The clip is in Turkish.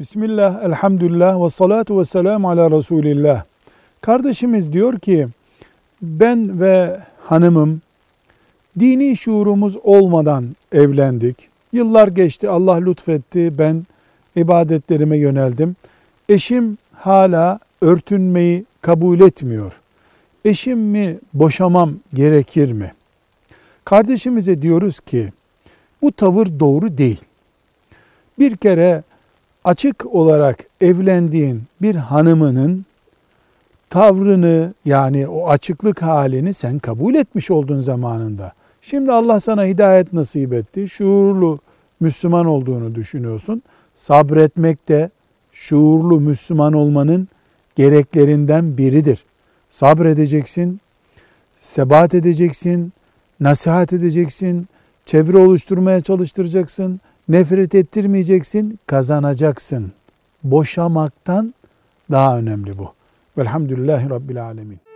Bismillah, elhamdülillah ve salatu ve selamu ala Resulillah. Kardeşimiz diyor ki, ben ve hanımım dini şuurumuz olmadan evlendik. Yıllar geçti, Allah lütfetti, ben ibadetlerime yöneldim. Eşim hala örtünmeyi kabul etmiyor. Eşim mi boşamam gerekir mi? Kardeşimize diyoruz ki, bu tavır doğru değil. Bir kere açık olarak evlendiğin bir hanımının tavrını yani o açıklık halini sen kabul etmiş oldun zamanında. Şimdi Allah sana hidayet nasip etti. Şuurlu Müslüman olduğunu düşünüyorsun. Sabretmek de şuurlu Müslüman olmanın gereklerinden biridir. Sabredeceksin, sebat edeceksin, nasihat edeceksin, çevre oluşturmaya çalıştıracaksın, nefret ettirmeyeceksin, kazanacaksın. Boşamaktan daha önemli bu. Velhamdülillahi Rabbil Alemin.